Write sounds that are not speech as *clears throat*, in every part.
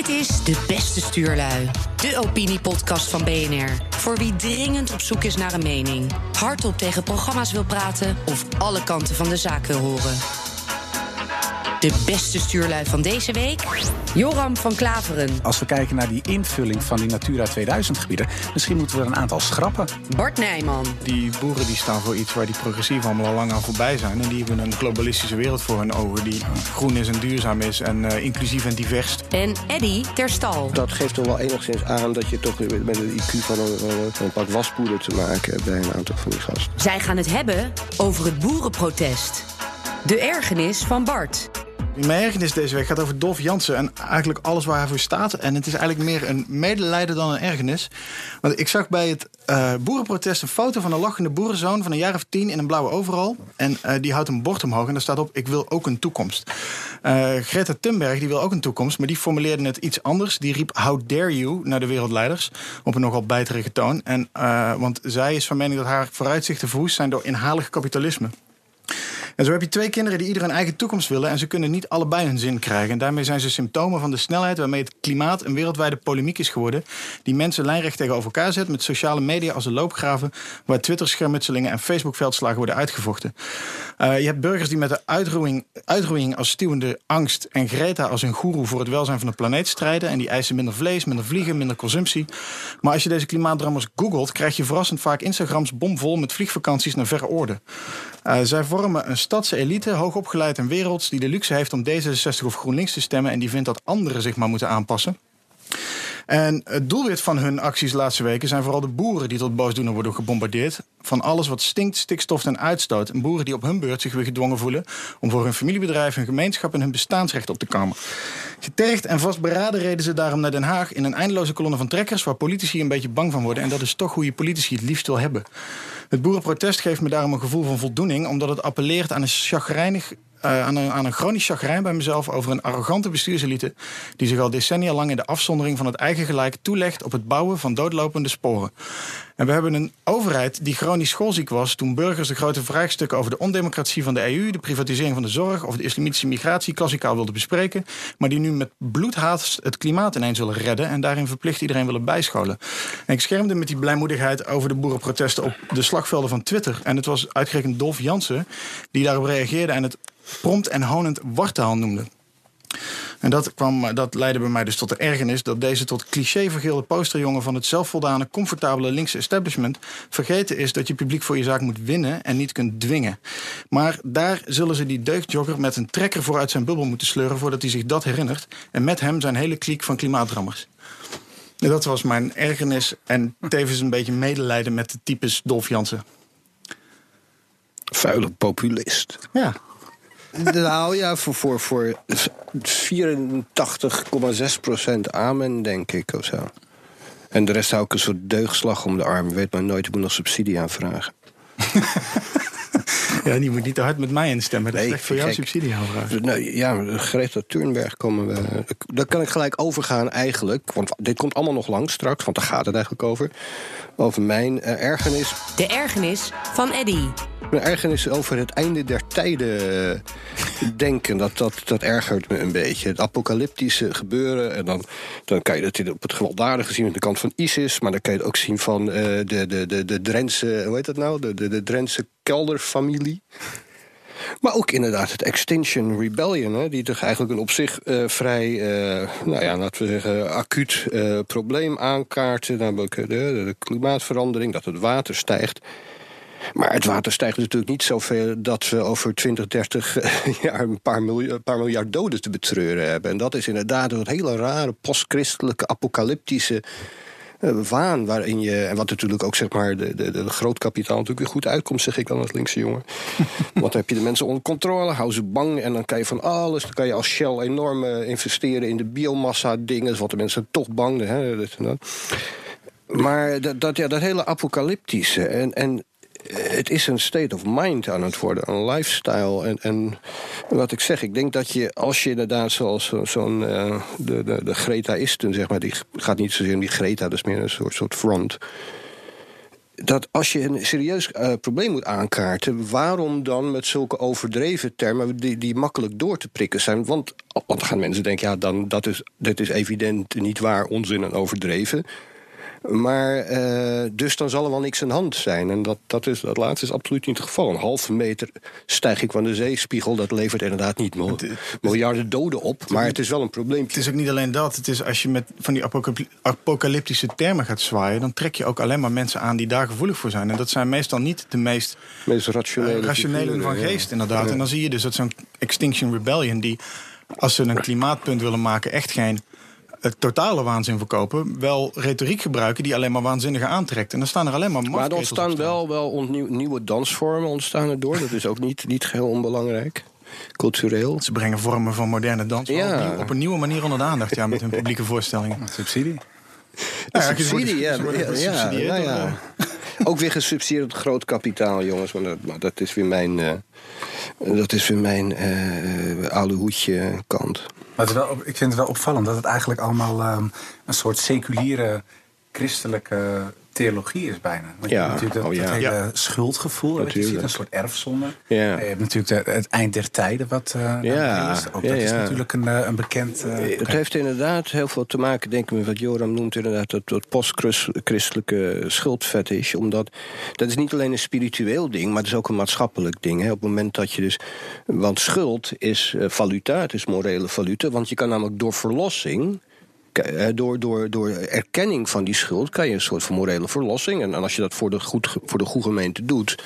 Dit is De Beste Stuurlui, de opiniepodcast van BNR. Voor wie dringend op zoek is naar een mening, hardop tegen programma's wil praten of alle kanten van de zaak wil horen. De beste stuurlui van deze week? Joram van Klaveren. Als we kijken naar die invulling van die Natura 2000 gebieden, misschien moeten we er een aantal schrappen. Bart Nijman. Die boeren die staan voor iets waar die progressief allemaal al lang aan voorbij zijn. En die hebben een globalistische wereld voor hun ogen die groen is en duurzaam is en uh, inclusief en divers. En Eddy Terstal. Dat geeft toch wel enigszins aan dat je toch met een IQ van een, van een pak waspoeder te maken hebt bij een aantal van die gasten. Zij gaan het hebben over het boerenprotest. De ergernis van Bart. Mijn ergernis deze week gaat over Dolf Jansen en eigenlijk alles waar hij voor staat. En het is eigenlijk meer een medelijden dan een ergernis. Want ik zag bij het uh, boerenprotest een foto van een lachende boerenzoon van een jaar of tien in een blauwe overal. En uh, die houdt een bord omhoog en daar staat op: Ik wil ook een toekomst. Uh, Greta Thunberg die wil ook een toekomst, maar die formuleerde het iets anders. Die riep: How dare you naar de wereldleiders op een nogal bijterige toon. En, want zij is van mening dat haar vooruitzichten verwoest zijn door inhalig kapitalisme. En zo heb je twee kinderen die ieder een eigen toekomst willen en ze kunnen niet allebei hun zin krijgen. En daarmee zijn ze symptomen van de snelheid waarmee het klimaat een wereldwijde polemiek is geworden, die mensen lijnrecht tegenover elkaar zet met sociale media als een loopgraven waar Twitter-schermutselingen en Facebook-veldslagen worden uitgevochten. Uh, je hebt burgers die met de uitroeiing, uitroeiing als stuwende angst en Greta als een goeroe voor het welzijn van de planeet strijden en die eisen minder vlees, minder vliegen, minder consumptie. Maar als je deze klimaatdrammers googelt, krijg je verrassend vaak Instagrams bomvol met vliegvakanties naar verre oorden. Uh, zij vormen een stadse elite, hoogopgeleid en werelds, die de luxe heeft om D66 of GroenLinks te stemmen en die vindt dat anderen zich maar moeten aanpassen. En het doelwit van hun acties laatste weken zijn vooral de boeren die tot boosdoener worden gebombardeerd. Van alles wat stinkt, stikstof en uitstoot. En boeren die op hun beurt zich weer gedwongen voelen om voor hun familiebedrijf, hun gemeenschap en hun bestaansrecht op te komen. Getergd en vastberaden reden ze daarom naar Den Haag in een eindeloze kolonne van trekkers waar politici een beetje bang van worden. En dat is toch hoe je politici het liefst wil hebben. Het boerenprotest geeft me daarom een gevoel van voldoening, omdat het appelleert aan een chagrijnig uh, aan, een, aan een chronisch chagrijn bij mezelf over een arrogante bestuurselite die zich al decennia lang in de afzondering van het eigen gelijk toelegt op het bouwen van doodlopende sporen. En we hebben een overheid die chronisch schoolziek was toen burgers de grote vraagstukken over de ondemocratie van de EU, de privatisering van de zorg of de islamitische migratie klassikaal wilden bespreken, maar die nu met bloedhaat het klimaat ineens willen redden en daarin verplicht iedereen willen bijscholen. En ik schermde met die blijmoedigheid over de boerenprotesten op de slagvelden van Twitter. En het was uitgerekend Dolf Jansen die daarop reageerde en het prompt en honend wartaal noemde. En dat, kwam, dat leidde bij mij dus tot de ergernis dat deze tot cliché vergeelde posterjongen van het zelfvoldane, comfortabele linkse establishment vergeten is dat je publiek voor je zaak moet winnen en niet kunt dwingen. Maar daar zullen ze die deugdjogger met een trekker vooruit zijn bubbel moeten sleuren voordat hij zich dat herinnert. En met hem zijn hele kliek van klimaatdrammers. Dat was mijn ergernis en tevens een beetje medelijden met de types Dolf Jansen. Vuile populist. Ja. Nou ja, voor, voor, voor 84,6% amen, denk ik, of zo. En de rest hou ik een soort deugslag om de arm. Weet maar nooit, ik moet nog subsidie aanvragen. *laughs* ja, die moet niet te hard met mij instemmen. Dat is echt voor jou subsidie aanvragen. Nee, ja, Greta Thunberg komen we... Daar kan ik gelijk overgaan eigenlijk. Want dit komt allemaal nog lang straks, want daar gaat het eigenlijk over. Over mijn uh, ergernis. De ergernis van Eddy. Mijn ergernis over het einde der tijden denken. Dat, dat, dat ergert me een beetje. Het apocalyptische gebeuren. En dan, dan kan je het op het gewelddadige zien aan de kant van ISIS. Maar dan kan je het ook zien van uh, de, de, de, de Drentse... Hoe heet dat nou? De, de, de Drentse kelderfamilie. Maar ook inderdaad het Extinction Rebellion, hè, die toch eigenlijk een op zich uh, vrij, nou ja, laten we zeggen, acuut probleem aankaarten. Namelijk de, klimaatverandering, dat het water stijgt. Maar het water stijgt natuurlijk niet zoveel dat we over 20, 30 *laughs* jaar een paar miljard, paar miljard doden te betreuren hebben. En dat is inderdaad een hele rare postchristelijke apocalyptische uh, waan waarin je. En wat natuurlijk ook zeg maar de, de, de grootkapitaal natuurlijk weer goed uitkomt, zeg ik dan als linkse jongen. *laughs* Want dan heb je de mensen onder controle, hou ze bang en dan kan je van alles. Dan kan je als Shell enorm uh, investeren in de biomassa dingen, wat de mensen toch bang. Hè, dit en dat. Maar dat, dat, ja, dat hele apocalyptische. En, en het is een state of mind aan het worden, een lifestyle. En, en wat ik zeg, ik denk dat je, als je inderdaad zoals zo'n uh, de, de, de Gretaïsten, zeg maar, die gaat niet zozeer om die Greta, dat is meer een soort, soort front. dat als je een serieus uh, probleem moet aankaarten, waarom dan met zulke overdreven termen die, die makkelijk door te prikken zijn? Want, want dan gaan mensen denken, ja, dan, dat, is, dat is evident niet waar, onzin en overdreven. Maar uh, dus dan zal er wel niks aan de hand zijn. En dat, dat, is, dat laatste is absoluut niet het geval. Een halve meter stijging van de zeespiegel, dat levert inderdaad niet miljarden doden op. Maar het is wel een probleem. Het is ook niet alleen dat. Het is als je met van die apocalyptische termen gaat zwaaien, dan trek je ook alleen maar mensen aan die daar gevoelig voor zijn. En dat zijn meestal niet de meest, meest rationele, uh, rationele van geest, inderdaad. Ja. En dan zie je dus dat zo'n Extinction Rebellion, die als ze een klimaatpunt willen maken, echt geen het totale waanzin verkopen, wel retoriek gebruiken die alleen maar waanzinnige aantrekt. En dan staan er alleen maar Maar er ontstaan wel, wel nieuwe dansvormen ontstaan erdoor. Dat is ook niet, niet geheel onbelangrijk. Cultureel. Ze brengen vormen van moderne dans ja. op een nieuwe manier onder de aandacht ja, met hun publieke voorstellingen. *laughs* Subsidie. Ja, subsidie, ja. ja, ja, *laughs* ja. Ook weer gesubsidieerd door groot kapitaal, jongens. Maar dat, dat is weer mijn, uh, dat is weer mijn uh, oude hoedje kant. Maar het wel, ik vind het wel opvallend dat het eigenlijk allemaal um, een soort seculiere christelijke theologie is bijna. Want ja. je hebt natuurlijk dat, oh, ja. hele schuldgevoel. Je ziet een soort erfzonde. Ja. Je hebt natuurlijk het eind der tijden wat uh, ja. is. Ook dat is natuurlijk een, een bekend... Uh, het heeft inderdaad heel veel te maken, denk ik, met wat Joram noemt... inderdaad dat, dat post-christelijke schuldfetish. Omdat dat is niet alleen een spiritueel ding... maar het is ook een maatschappelijk ding. Hè. Op het moment dat je dus... Want schuld is valuta, het is morele valuta. Want je kan namelijk door verlossing eh, door, door, door erkenning van die schuld kan je een soort van morele verlossing. En als je dat voor de, goed, voor de goede gemeente doet,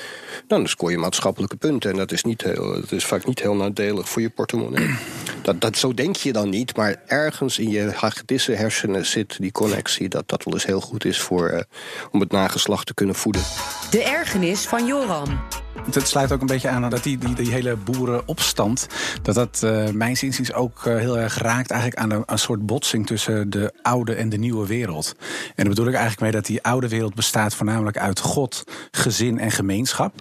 dan scoor je maatschappelijke punten. En dat is, niet heel, dat is vaak niet heel nadelig voor je portemonnee. *clears throat* Dat, dat, zo denk je dan niet, maar ergens in je hagedisse hersenen zit die connectie. Dat dat wel eens heel goed is voor, uh, om het nageslacht te kunnen voeden. De ergernis van Joram. Het sluit ook een beetje aan dat die, die, die hele boerenopstand... dat dat uh, mijns inziens ook uh, heel erg raakt eigenlijk aan een, een, soort botsing... tussen de oude en de nieuwe wereld. En daar bedoel ik eigenlijk mee dat die oude wereld bestaat voornamelijk uit God, gezin en gemeenschap.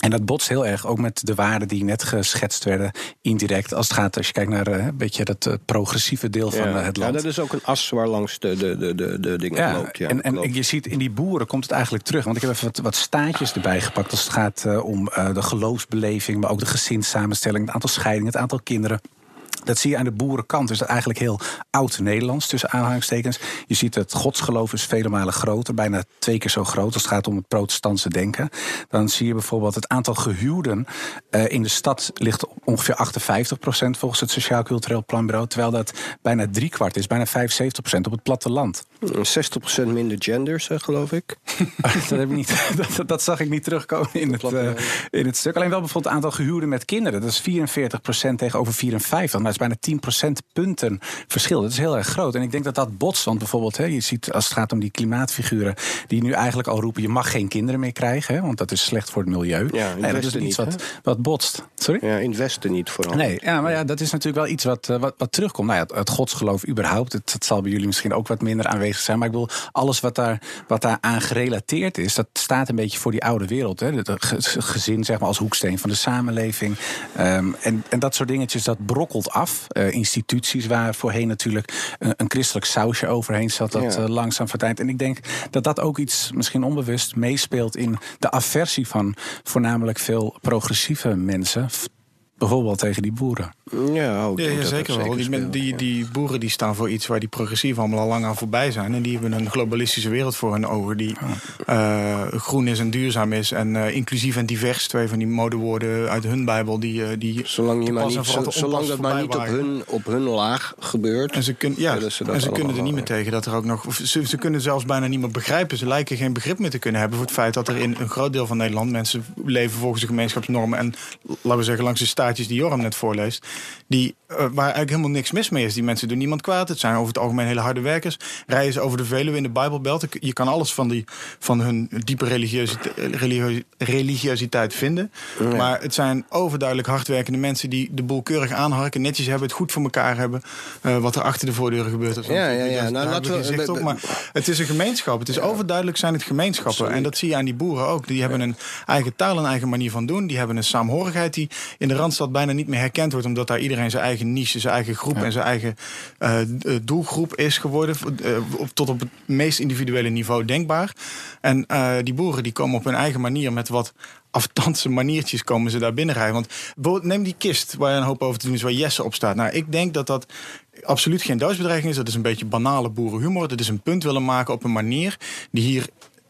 En dat botst heel erg ook met de waarden die net geschetst werden, indirect. Als het gaat, als je kijkt naar uh, een beetje dat uh, progressieve deel van uh, het land. Ja, dat is ook een as waar langs de, de, de, de dingen ja, loopt. Ja, en, en je ziet in die boeren komt het eigenlijk terug. Want ik heb even wat, wat staatjes erbij gepakt als het gaat om de geloofsbeleving, maar ook de gezinssamenstelling, het aantal scheidingen, het aantal kinderen. Dat zie je aan de boerenkant. Dus dat eigenlijk heel oud-Nederlands, tussen aanhalingstekens. Je ziet het godsgeloof is vele malen groter. Bijna twee keer zo groot als het gaat om het protestantse denken. Dan zie je bijvoorbeeld het aantal gehuwden uh, in de stad ligt op ongeveer 58 procent volgens het Sociaal Cultureel Planbureau. Terwijl dat bijna driekwart is, bijna 75 procent op het platteland. 60 procent minder genders, geloof ik. *laughs* dat, heb ik niet, *laughs* dat, dat, zag ik niet terugkomen in het, uh, in het stuk. Alleen wel bijvoorbeeld het aantal gehuwden met kinderen. Dat is 44 procent tegenover 54. Maar is bijna 10% punten verschil. Dat is heel erg groot. En ik denk dat dat botst. Want bijvoorbeeld, hè, je ziet als het gaat om die klimaatfiguren... die nu eigenlijk al roepen, je mag geen kinderen meer krijgen. Hè, want dat is slecht voor het milieu. Ja, nee, dat is iets wat, wat botst. Sorry? Ja, in het Westen niet vooral. Nee, ja, maar ja, dat is natuurlijk wel iets wat, eh, wat, wat terugkomt. Nou ja, het, godsgeloof überhaupt, het, het, zal bij jullie misschien ook wat minder aanwezig zijn. Maar ik bedoel, alles wat daar, wat daar aan gerelateerd is... dat staat een beetje voor die oude wereld. Hè. Het gezin zeg maar, als hoeksteen van de samenleving. Um, en, en dat soort dingetjes, dat brokkelt af. Uh, instituties waar voorheen natuurlijk een, een, christelijk sausje overheen zat, dat ja. uh, langzaam verdwijnt. En ik denk dat dat ook iets misschien onbewust meespeelt in de aversie van voornamelijk veel progressieve mensen Bijvoorbeeld tegen die boeren. Ja, ook, ja, zeker wel. Die, die, die, boeren die staan voor iets waar die progressieven allemaal al lang aan voorbij zijn. En die hebben een globalistische wereld voor hun ogen. Die uh, groen is en duurzaam is. En uh, inclusief en divers. Twee van die modewoorden uit hun Bijbel. Die, uh, die zolang je maar niet, zolang dat maar niet op hun, op hun laag gebeurt. En ze, kun, ja, ze, en ze kunnen er niet meer tegen dat er ook nog. Ze, ze kunnen zelfs bijna niet meer begrijpen. Ze lijken geen begrip meer te kunnen hebben voor het feit dat er in een groot deel van Nederland mensen leven volgens de gemeenschapsnormen. En laten we zeggen, langs de staat die Joram net voorleest, die, uh, waar eigenlijk helemaal niks mis mee is. Die mensen doen niemand kwaad. Het zijn over het algemeen hele harde werkers. Rijden ze over de Veluwe in de Bijbelbelt. Je kan alles van, die, van hun diepe religiositeit, religiositeit vinden. Maar het zijn overduidelijk hardwerkende mensen die de boel keurig aanharken, netjes hebben, het goed voor elkaar hebben. Uh, wat er achter de voordeuren gebeurt. Of ja, ja, ja. Nou, laten we, op. Maar het is een gemeenschap. Het is overduidelijk zijn het gemeenschappen. En dat zie je aan die boeren ook. Die hebben een eigen taal, een eigen manier van doen. Die hebben een saamhorigheid die in de rand Zaanstad bijna niet meer herkend wordt, omdat daar iedereen zijn eigen niche, zijn eigen groep en zijn eigen uh, doelgroep is geworden. Uh, tot op het meest individuele niveau denkbaar. En uh, die boeren die komen op hun eigen manier met wat aftandse maniertjes komen ze daar binnenrijden. Want neem die kist waar je een hoop over te doen is, waar Jesse op staat. Nou, ik denk dat dat absoluut geen doodsbedreiging is. Dat is een beetje banale boerenhumor. Dat is een punt willen maken op een manier die hier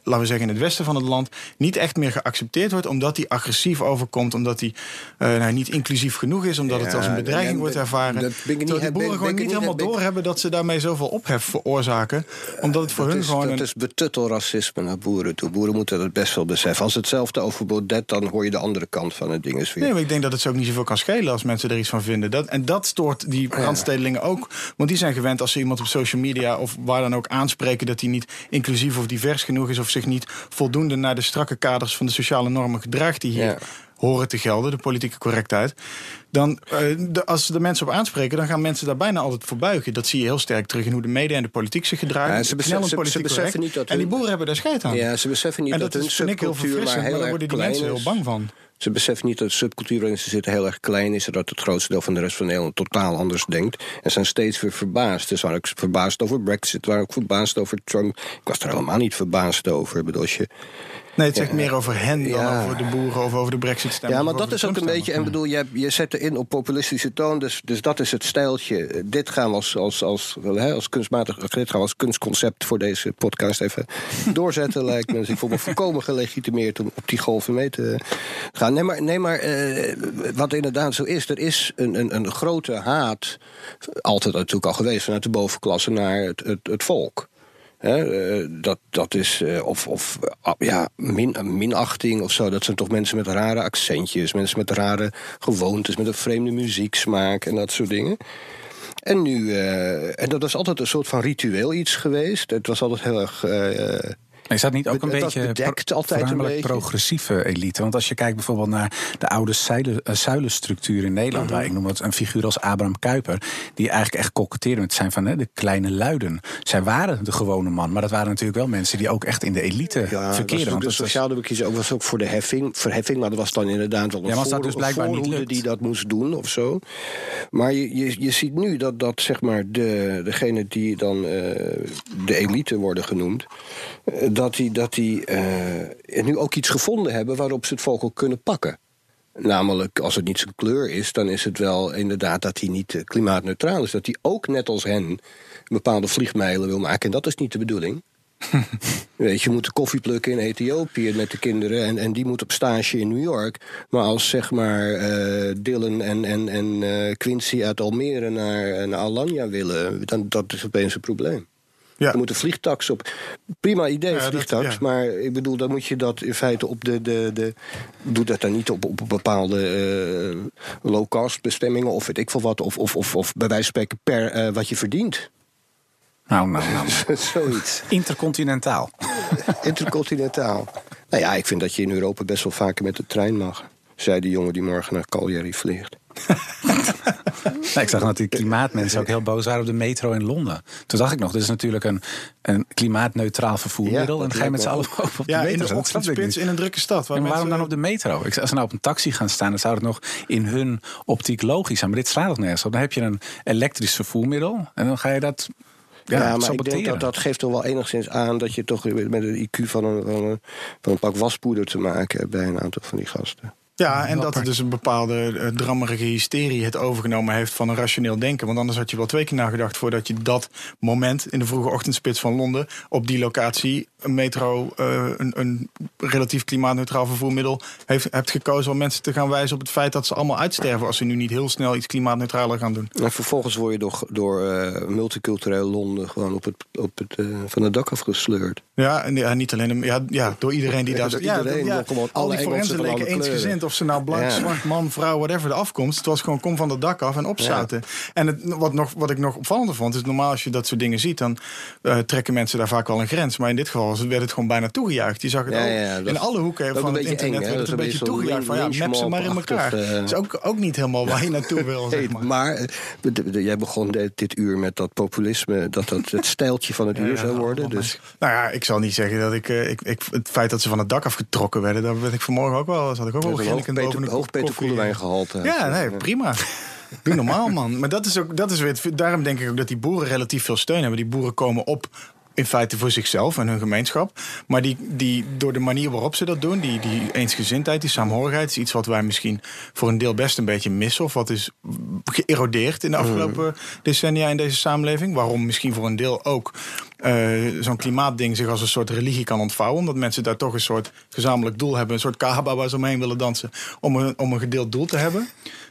laten we zeggen in het westen van het land, niet echt meer geaccepteerd wordt. Omdat hij agressief overkomt, omdat hij uh, nou, niet inclusief genoeg is, omdat het als een bedreiging wordt ervaren. Dat niet, de boeren gewoon niet helemaal doorhebben dat ze daarmee zoveel ophef veroorzaken. Omdat het voor hun gewoon. Dat is betuttelracisme naar boeren toe. Boeren moeten dat best wel beseffen. Als hetzelfde over Baudet, dan hoor je de andere kant van het ding. Nee, maar ik denk dat het zo ook niet zoveel kan schelen als mensen er iets van vinden. Dat, en dat stoort die randstedelingen ook. Want die zijn gewend als ze iemand op social media of waar dan ook aanspreken dat hij niet inclusief of divers genoeg is of zich niet voldoende naar de strakke kaders van de sociale normen gedraagt die hier horen te gelden, de politieke correctheid. Dan, uh, als de mensen op aanspreken, dan gaan mensen daar bijna altijd voor buigen. Dat zie je heel sterk terug in hoe de media en de politiek zich gedragen. Ja, ze, beseffen, ze, beseffen niet dat. En die boeren hebben daar scheid aan. Ja, ze beseffen niet en dat, dat hun subcultuur maar, heel maar daar worden die mensen heel bang van. Ze beseffen niet dat de subcultuur waarin ze zitten heel erg klein is... en dat het grootste deel van de rest van Nederland totaal anders denkt. En zijn steeds weer verbaasd. Dus waren ook verbaasd over Brexit, waren ook verbaasd over Trump. Ik was er helemaal niet verbaasd over. bedoel, je, Nee, het zegt meer over hen dan over de boeren of over de brexit Ja, maar dat is ook een beetje... En bedoel, je, je zet in op populistische toon, dus, dus dat is het stijltje. Dit gaan we als, als, als, hè, als kunstmatig... Dit gaan we als kunstconcept voor deze podcast even *laughs* doorzetten, lijkt me. Dus ik voel me volkomen gelegitimeerd om op die golven mee te gaan. Nee, maar, nee, maar uh, wat inderdaad zo is... er is een, een, een grote haat, altijd natuurlijk al geweest... vanuit de bovenklasse naar het, het, het volk. Eh, dat, dat is, uh, of, of uh, ja, min, minachting of zo. Dat zijn toch mensen met rare accentjes, mensen met rare gewoontes, met een vreemde muzieksmaak en dat soort dingen. En nu, en dat was altijd een soort van ritueel iets geweest. Het was altijd heel erg is dat niet ook een beetje bedekt, altijd een beetje. progressieve elite? Want als je kijkt bijvoorbeeld naar de oude eh, zuilenstructuur in Nederland, mhm. waar ik noem het een figuur als Abraham Kuyper, die eigenlijk echt koketteerde met zijn van hè, de kleine luiden. Zij waren de gewone man, maar dat waren natuurlijk wel mensen die ook echt in de elite ja, verkeerden. Want de sociaaldemocratie ook was ook voor de heffing, verheffing, maar dat was dan inderdaad wel een, ja, maar voor, dus blijkbaar niet die dat moest doen of zo. Maar je, je, je ziet nu dat, dat zeg maar de, degene die dan uh, de elite worden genoemd, uh, dat die, dat die uh, nu ook iets gevonden hebben waarop ze het vogel kunnen pakken. Namelijk, als het niet zijn kleur is, dan is het wel inderdaad dat hij niet klimaatneutraal is. Dat hij ook net als hen bepaalde vliegmijlen wil maken. En dat is niet de bedoeling. *laughs* Weet je, je moet koffie plukken in Ethiopië met de kinderen en, en die moet op stage in New York. Maar als zeg maar uh, Dylan en, en, en uh, Quincy uit Almere naar, naar Alanya willen, dan dat is opeens een probleem. Ja. Er moeten vliegtax op. Prima idee, ja, vliegtax. Maar ik bedoel, dan moet je dat in feite op de. de, de doe dat dan niet op, op bepaalde uh, low-cost bestemmingen of weet ik veel wat. Of, of, of, of bij wijze van spreken per uh, wat je verdient. Nou, nou, nou. *laughs* Zoiets. Intercontinentaal. *laughs* Intercontinentaal. Nou ja, ik vind dat je in Europa best wel vaker met de trein mag. Zei die jongen die morgen naar Cagliari vliegt. *laughs* *laughs* ik zag dat die klimaatmensen ook heel boos waren op de metro in Londen. Toen dacht ik nog, dit is natuurlijk een, een klimaatneutraal vervoermiddel. en dan ga je met z'n allen op de ja, metro. in de ochtendspits in een drukke stad. Waar en waarom dan op de metro? Ik, als ze nou op een taxi gaan staan, dan zou het nog in hun optiek logisch zijn. Maar dit slaat nog nergens op. Dan heb je een elektrisch vervoermiddel en dan ga je dat ja, maar ik denk dat dat geeft toch wel enigszins aan dat je toch met een IQ van een, van een, van een pak waspoeder te maken hebt bij een aantal van die gasten. Ja, en dat het dus een bepaalde uh, drammerige hysterie het overgenomen heeft van een rationeel denken. Want anders had je wel twee keer nagedacht voordat je dat moment in de vroege ochtendspits van Londen op die locatie een metro, uh, een, een, relatief klimaatneutraal vervoermiddel heeft, hebt gekozen om mensen te gaan wijzen op het feit dat ze allemaal uitsterven als ze nu niet heel snel iets klimaatneutraler gaan doen. En vervolgens word je door, door uh, multicultureel Londen gewoon op het, op het, van het dak afgesleurd. Ja, en ja, niet alleen ja, ja, door iedereen die daar... Ja, iedereen, ja, ja, al die forensen leken eensgezind of ze nou blank, zwart, man, vrouw, whatever de afkomst. Het was gewoon kom van het dak af en opzouten. En het, wat, nog, wat ik nog opvallender vond, is normaal als je dat soort dingen ziet, dan uh, trekken mensen daar vaak wel een grens. Maar in dit geval werd het gewoon bijna toegejuicht. Je zag het ook in alle hoeken van het internet eng, werd het een beetje toegejuicht. Van ja, map ze maar in elkaar. Dat uh, is ook, ook niet helemaal waar je naartoe wil. *laughs* Zeg maar. maar uh, jij begon dit, dit, uur met dat populisme, dat dat het stijltje van het *laughs* uur zou worden. Dus. Nou ja, ik zal niet zeggen dat ik, ik, ik, het feit dat ze van het dak afgetrokken werden, daar werd ik vanmorgen ook wel, zat ik ook wel en boven een Hoog koffie. Koelewijn-gehalte. Ja, nee, prima. Doe normaal, man. Maar dat is ook, dat is weer, het- daarom denk ik ook dat die boeren relatief veel steun hebben. Die boeren komen op in feite voor zichzelf en hun gemeenschap. Maar die, die, door de manier waarop ze dat doen, die, die eensgezindheid, die saamhorigheid, is iets wat wij misschien voor een deel best een beetje missen. Of wat is geërodeerd in de afgelopen decennia in deze samenleving. Waarom misschien voor een deel ook eh, zo'n klimaatding zich als een soort religie kan ontvouwen. Omdat mensen daar toch een soort gezamenlijk doel hebben. Een soort kahaba waar ze omheen willen dansen. Om een, om een gedeeld doel te hebben.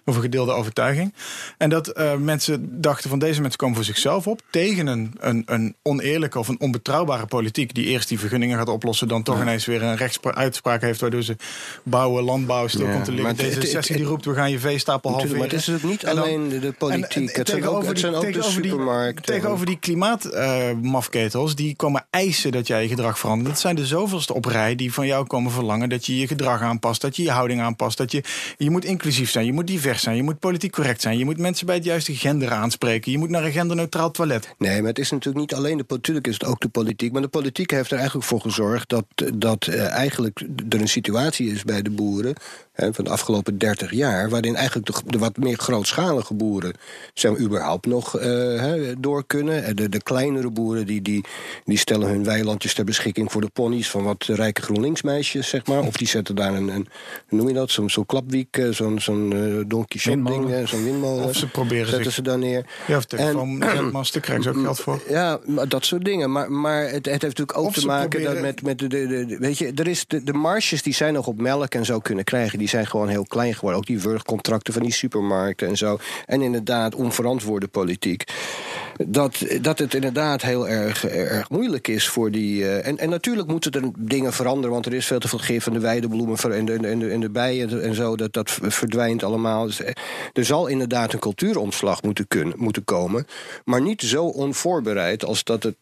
Of een gedeelde overtuiging. En dat eh, mensen dachten van deze mensen komen voor zichzelf op. Tegen een, een, een oneerlijke of een onbetrouwbare politiek. Die eerst die vergunningen gaat oplossen. Dan toch ineens weer een rechtsuitspraak heeft. Waardoor ze bouwen, landbouw stil Ja, komt te liggen. het- Deze het- sessie het- die roept we gaan je veestapel halveren. maar het is natuurlijk niet dan- alleen de, de politiek. en- en het zijn ook, het zijn de tegenover die- supermarkten. Tegenover die klimaatmafketels, die komen eisen dat jij je gedrag verandert. Dat zijn de zoveelste op rij die van jou komen verlangen dat je je gedrag aanpast, dat je je houding aanpast, dat je, je moet inclusief zijn, je moet divers je moet politiek correct zijn, je moet mensen bij het juiste gender aanspreken, je moet naar een genderneutraal toilet. Nee, maar het is natuurlijk niet alleen de natuurlijk is het ook de politiek. Maar de politiek heeft er eigenlijk voor gezorgd dat, dat eh, eigenlijk er een situatie is bij de boeren hè, van de afgelopen 30 jaar, waarin eigenlijk de, wat meer grootschalige boeren zijn überhaupt nog eh, hè, door kunnen. En De, de kleinere boeren die, die, die stellen hun weilandjes ter beschikking voor de ponies van wat rijke GroenLinksmeisjes, zeg maar. Of die zetten daar een, een noem je dat, zo'n zo'n klapwiek, eh, zo'n zo'n Don Quixote ding, Windmolen. eh, zo'n windmolen. Of ze proberen zetten zich- ze daar neer. Ja, of telefoonzendmasten krijgen ze ook geld voor. Ja, maar dat soort dingen. Maar, maar het, het heeft natuurlijk ook Of te maken proberen- dat met, met de, de, de- Weet je, er is de, de marges die zij nog op melk en zo kunnen krijgen, die zijn gewoon heel klein geworden. Ook die wurgcontracten van die supermarkten en zo. En inderdaad, onverantwoorde politiek. Dat, dat het inderdaad heel erg, erg moeilijk is voor die. eh, en, en natuurlijk moeten er dingen veranderen, want er is veel te veel gif en de weidebloemen en de, en de, en de bijen en zo. Dat, dat verdwijnt allemaal. Dus, eh, er zal inderdaad een cultuuromslag moeten, kunnen, moeten komen. Maar niet zo onvoorbereid als dat het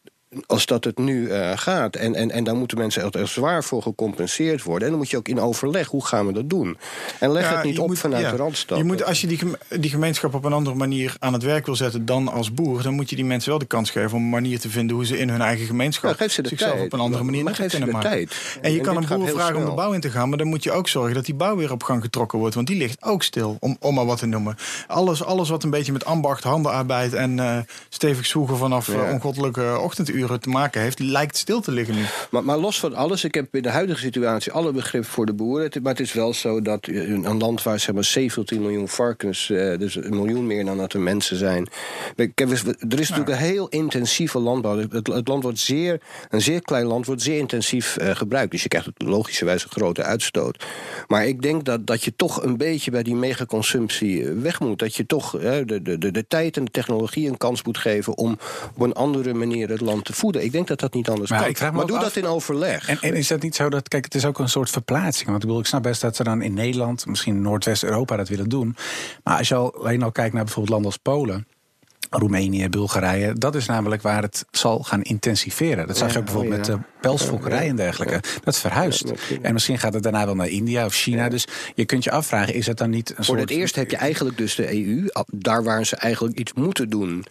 als dat het nu eh, gaat. En, en, en daar moeten mensen echt, echt zwaar voor gecompenseerd worden. En dan moet je ook in overleg, hoe gaan we dat doen? En leg Ja, het niet op moet- vanuit ja. de randstad. Je moet, als je die, die gemeenschap op een andere manier aan het werk wil zetten dan als boer, dan moet je die mensen wel de kans geven om een manier te vinden hoe ze in hun eigen gemeenschap zichzelf tijd. op een andere manier nuttig kunnen de maken. tijd. En je En kan een boer vragen om de bouw in te gaan, maar dan moet je ook zorgen dat die bouw weer op gang getrokken wordt, want die ligt ook stil, om, om maar wat te noemen. Alles, alles wat een beetje met ambacht, handenarbeid en eh, stevig zwoegen vanaf Ja. eh, ongoddelijke ochtenduren te maken heeft, lijkt stil te liggen nu. Maar, maar los van alles, ik heb in de huidige situatie alle begrip voor de boeren. Maar het is wel zo dat een een land waar zeg maar 17 miljoen varkens, eh, dus een miljoen meer dan dat er mensen zijn. Kijk, Er is natuurlijk een heel intensieve landbouw. Het, het land wordt zeer, een zeer klein land wordt zeer intensief eh, gebruikt. Dus je krijgt logischerwijs een grote uitstoot. Maar ik denk dat, dat je toch een beetje bij die megaconsumptie eh, weg moet. Dat je toch de, de, de, de tijd en de technologie een kans moet geven om op een andere manier het land te voeden. Ik denk dat dat niet anders Maar kan. ik vraag me maar doe af- dat in overleg. En, en is dat niet zo dat, kijk, het is ook een soort verplaatsing. Want ik bedoel, ik snap best dat ze dan in Nederland, misschien Noordwest-Europa dat willen doen. Maar als je al, alleen al kijkt naar bijvoorbeeld landen als Polen. Roemenië, Bulgarije. Dat is namelijk waar het zal gaan intensiveren. Dat zag je ook bijvoorbeeld oh ja. met de pelsfokkerij en dergelijke. Dat verhuist. En misschien gaat het daarna wel naar India of China. Dus je kunt je afvragen, is het dan niet een Voor soort... het eerst heb je eigenlijk dus de EU. Daar waar ze eigenlijk iets moeten doen.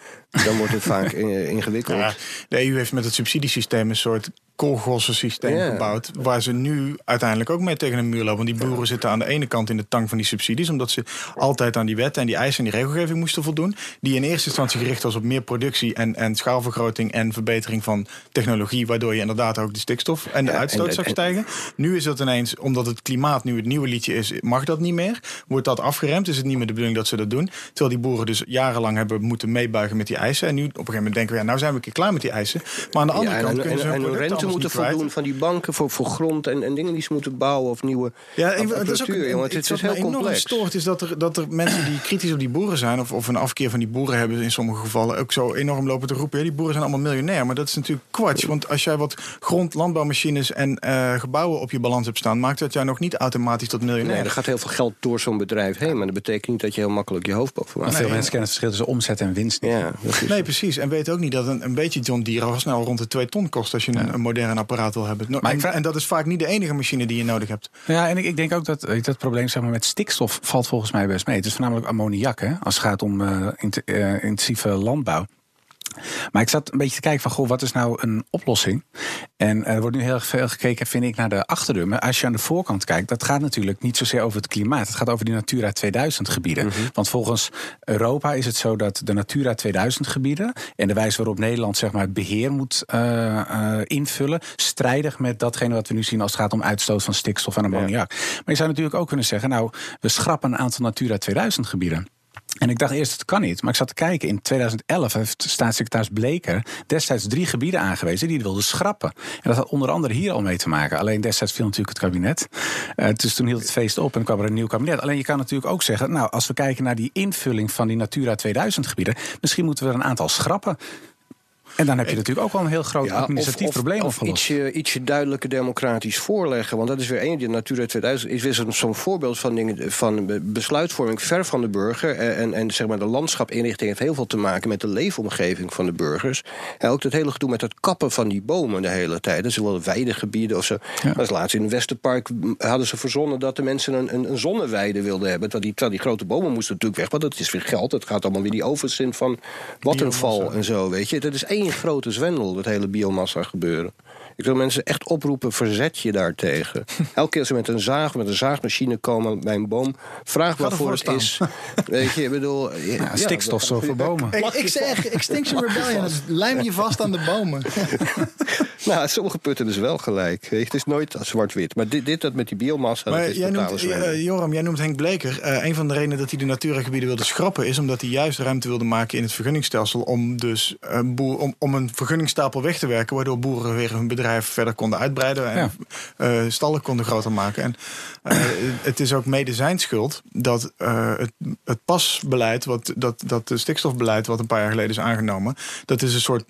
Dan wordt het *laughs* vaak eh, ingewikkeld. Ja, de EU heeft met het subsidiesysteem een soort koolgossensysteem Ja. gebouwd. Waar ze nu uiteindelijk ook mee tegen een muur lopen. Want die boeren zitten aan de ene kant in de tang van die subsidies. Omdat ze altijd aan die wetten en die eisen en die regelgeving moesten voldoen. Die in eerste instantie gericht was op meer productie en, en schaalvergroting en verbetering van technologie. Waardoor je inderdaad ook de stikstof en de Ja, uitstoot en- zag en- stijgen. Nu is dat ineens, omdat het klimaat nu het nieuwe liedje is, mag dat niet meer. Wordt dat afgeremd? Is het niet meer de bedoeling dat ze dat doen? Terwijl die boeren dus jarenlang hebben moeten meebuigen met die eisen. En nu op een gegeven moment denken we, ja, nou zijn we een keer klaar met die eisen. Maar aan de andere Ja, kant en, kunnen ze hun moeten kwijt. voldoen van die banken voor, voor grond en, en dingen die ze moeten bouwen of nieuwe Ja, ik, dat is ook, jongen. Het is wat me heel complex. stoort is dat er, dat er mensen die kritisch op die boeren zijn... Of, of een afkeer van die boeren hebben in sommige gevallen... ook zo enorm lopen te roepen. Ja, die boeren zijn allemaal miljonair. Maar dat is natuurlijk kwats. Want als jij wat grond, landbouwmachines en eh, gebouwen op je balans hebt staan... maakt dat jij nog niet automatisch tot miljonair. Nee, er gaat heel veel geld door zo'n bedrijf heen. Maar dat betekent niet dat je heel makkelijk je hoofd boven maakt. veel mensen kennen het verschil tussen omzet en winst niet. Ja, Nee, precies. En weet ook niet dat een, een beetje John Deere al snel rond de 2 ton kost als je een, een modern apparaat wil hebben. No- Maar ik en, dat is vaak niet de enige machine die je nodig hebt. Ja, en ik, ik denk ook dat je, dat probleem zeg maar, met stikstof valt volgens mij best mee. Het is voornamelijk ammoniak hè, als het gaat om eh, int- eh, intensieve landbouw. Maar ik zat een beetje te kijken van, goh, wat is nou een oplossing? En er wordt nu heel erg veel gekeken, vind ik, naar de achterdeur. Maar als je aan de voorkant kijkt, dat gaat natuurlijk niet zozeer over het klimaat. Het gaat over die Natura 2000 gebieden. Mhm. Want volgens Europa is het zo dat de Natura 2000 gebieden en de wijze waarop Nederland zeg maar, het beheer moet uh, uh, invullen, strijdig met datgene wat we nu zien als het gaat om uitstoot van stikstof en ammoniak. Maar je zou natuurlijk ook kunnen zeggen, nou, we schrappen een aantal Natura 2000 gebieden. En ik dacht eerst, het kan niet. Maar ik zat te kijken. In 2011 heeft staatssecretaris Bleker destijds drie gebieden aangewezen die hij wilde schrappen. En dat had onder andere hier al mee te maken. Alleen destijds viel natuurlijk het kabinet. Uh, dus toen hield het feest op en kwam er een nieuw kabinet. Alleen je kan natuurlijk ook zeggen, nou, als we kijken naar die invulling van die Natura 2000 gebieden, misschien moeten we er een aantal schrappen. En dan heb je natuurlijk ook wel een heel groot administratief probleem of ietsje, ietsje duidelijker democratisch voorleggen. Want dat is weer een. Die Natura 2000 is weer zo'n voorbeeld van, dingen, van besluitvorming ver van de burger. En, en zeg maar de landschapinrichting heeft heel veel te maken met de leefomgeving van de burgers. En ook dat hele gedoe met het kappen van die bomen de hele tijd. Zijn wel weidegebieden of zo. Ja. Dat laatst in het Westerpark hadden ze verzonnen dat de mensen een, een, een zonneweide wilden hebben. Terwijl die, terwijl die grote bomen moesten natuurlijk weg. Want dat is weer geld. Het gaat allemaal weer die overzin van Wattenval en zo. Weet je. Dat is één grote zwendel, dat hele biomassa gebeuren. Ik wil mensen echt oproepen, verzet je daartegen. *laughs* Elke keer als ze met een zaag, met een zaagmachine komen bij een boom... vraag waarvoor het is. *laughs* Weet je, ik bedoel... Ja, stikstof zo voor bomen. Ik, ik zeg, Extinction Rebellion, lijm je vast aan de bomen. *laughs* nou, sommige putten is wel gelijk. Het is nooit zwart-wit. Maar dit, dit dat met die biomassa, maar dat is jij noemt, uh, Joram, jij noemt Henk Bleker. Uh, een van de redenen dat hij de natuurgebieden wilde schrappen... is omdat hij juist ruimte wilde maken in het vergunningsstelsel... om dus een, boer, om, om een vergunningstapel weg te werken... waardoor boeren weer hun bedrijf verder konden uitbreiden en ja. uh, stallen konden groter maken. En uh, het is ook mede zijn schuld dat uh, het, het pasbeleid, wat, dat, dat stikstofbeleid wat een paar jaar geleden is aangenomen, dat is een soort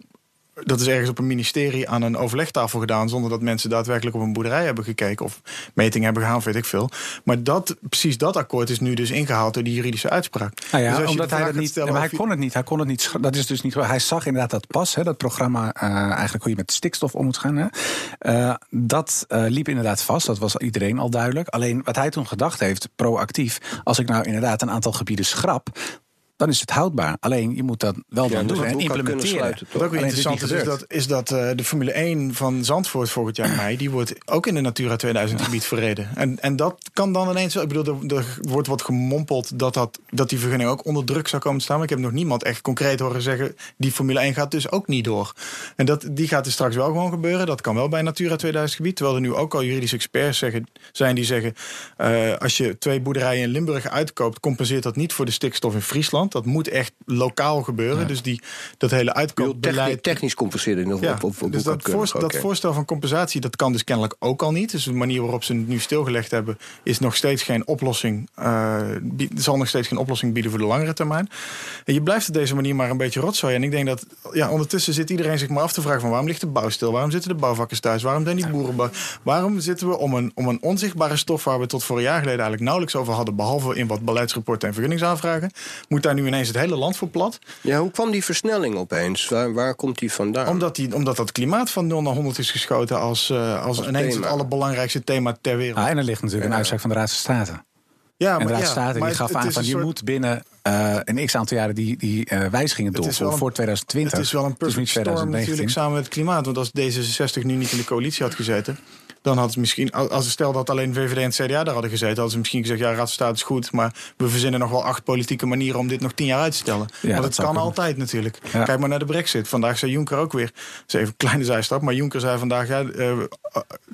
dat is ergens op een ministerie aan een overlegtafel gedaan. zonder dat mensen daadwerkelijk op een boerderij hebben gekeken. of metingen hebben gehaald, weet ik veel. Maar dat, precies dat akkoord is nu dus ingehaald door die juridische uitspraak. Nou ja, dus omdat hij dat niet. maar hij kon het niet. Hij kon het niet. Dat is dus niet. Hij zag inderdaad dat pas, hè, dat programma. Uh, eigenlijk hoe je met stikstof om moet gaan. Hè. Uh, dat uh, liep inderdaad vast. Dat was iedereen al duidelijk. Alleen wat hij toen gedacht heeft, proactief. als ik nou inderdaad een aantal gebieden schrap dan is het houdbaar. Alleen je moet dat wel dan doen en implementeren. Wat ook interessant is, is dat, is dat uh, de Formule 1 van Zandvoort volgend jaar mei... die wordt ook in de Natura 2000 gebied verreden. En, en dat kan dan ineens... Ik bedoel, er, er, wordt wat gemompeld dat, dat, dat die vergunning ook onder druk zou komen te staan. Maar ik heb nog niemand echt concreet horen zeggen... die Formule 1 gaat dus ook niet door. En dat, die gaat dus straks wel gewoon gebeuren. Dat kan wel bij Natura 2000 gebied. Terwijl er nu ook al juridische experts zeggen, zijn die zeggen... Uh, als je twee boerderijen in Limburg uitkoopt... compenseert dat niet voor de stikstof in Friesland. Dat moet echt lokaal gebeuren. Dus die, dat hele uitkoopbeleid... Technisch compenseren. Of, ja. of, dus dat, voorstel, dat voorstel van compensatie, dat kan dus kennelijk ook al niet. Dus de manier waarop ze het nu stilgelegd hebben... is nog steeds geen oplossing... Uh, zal nog steeds geen oplossing bieden voor de langere termijn. En je blijft op deze manier maar een beetje rotzooi. En ik denk dat ja, ondertussen zit iedereen zich maar af te vragen... van waarom ligt de bouw stil? Waarom zitten de bouwvakkers thuis? Waarom zijn die boeren... Waarom zitten we om een, om een onzichtbare stof... waar we tot voor een jaar geleden eigenlijk nauwelijks over hadden... behalve in wat beleidsrapporten en vergunningsaanvragen... moet daar nu ineens het hele land voor plat. Ja, hoe kwam die versnelling opeens? Waar, waar komt die vandaan? Omdat, die, omdat dat klimaat van 0 naar 100 is geschoten als, uh, als, als, ineens het allerbelangrijkste thema ter wereld. Ah, en er ligt natuurlijk een uitspraak van de Raad van State. Ja, maar, en de Raad van State die gaf aan van je moet binnen uh, een x aantal jaren die, die uh, wijzigingen doorvoeren voor 2020. Het is wel een perfect storm natuurlijk samen met het klimaat. Want als D66 nu niet in de coalitie had gezeten... Dan had het misschien, als stel dat alleen VVD en CDA daar hadden gezeten, hadden ze misschien gezegd: ja, Raadstaat is goed, maar we verzinnen nog wel acht politieke manieren om dit nog tien jaar uit te stellen. Ja, Want het kan altijd natuurlijk. Kijk maar naar de Brexit. Vandaag zei Juncker ook weer. Dat is even een kleine zijstap, maar Juncker zei vandaag: ja, uh,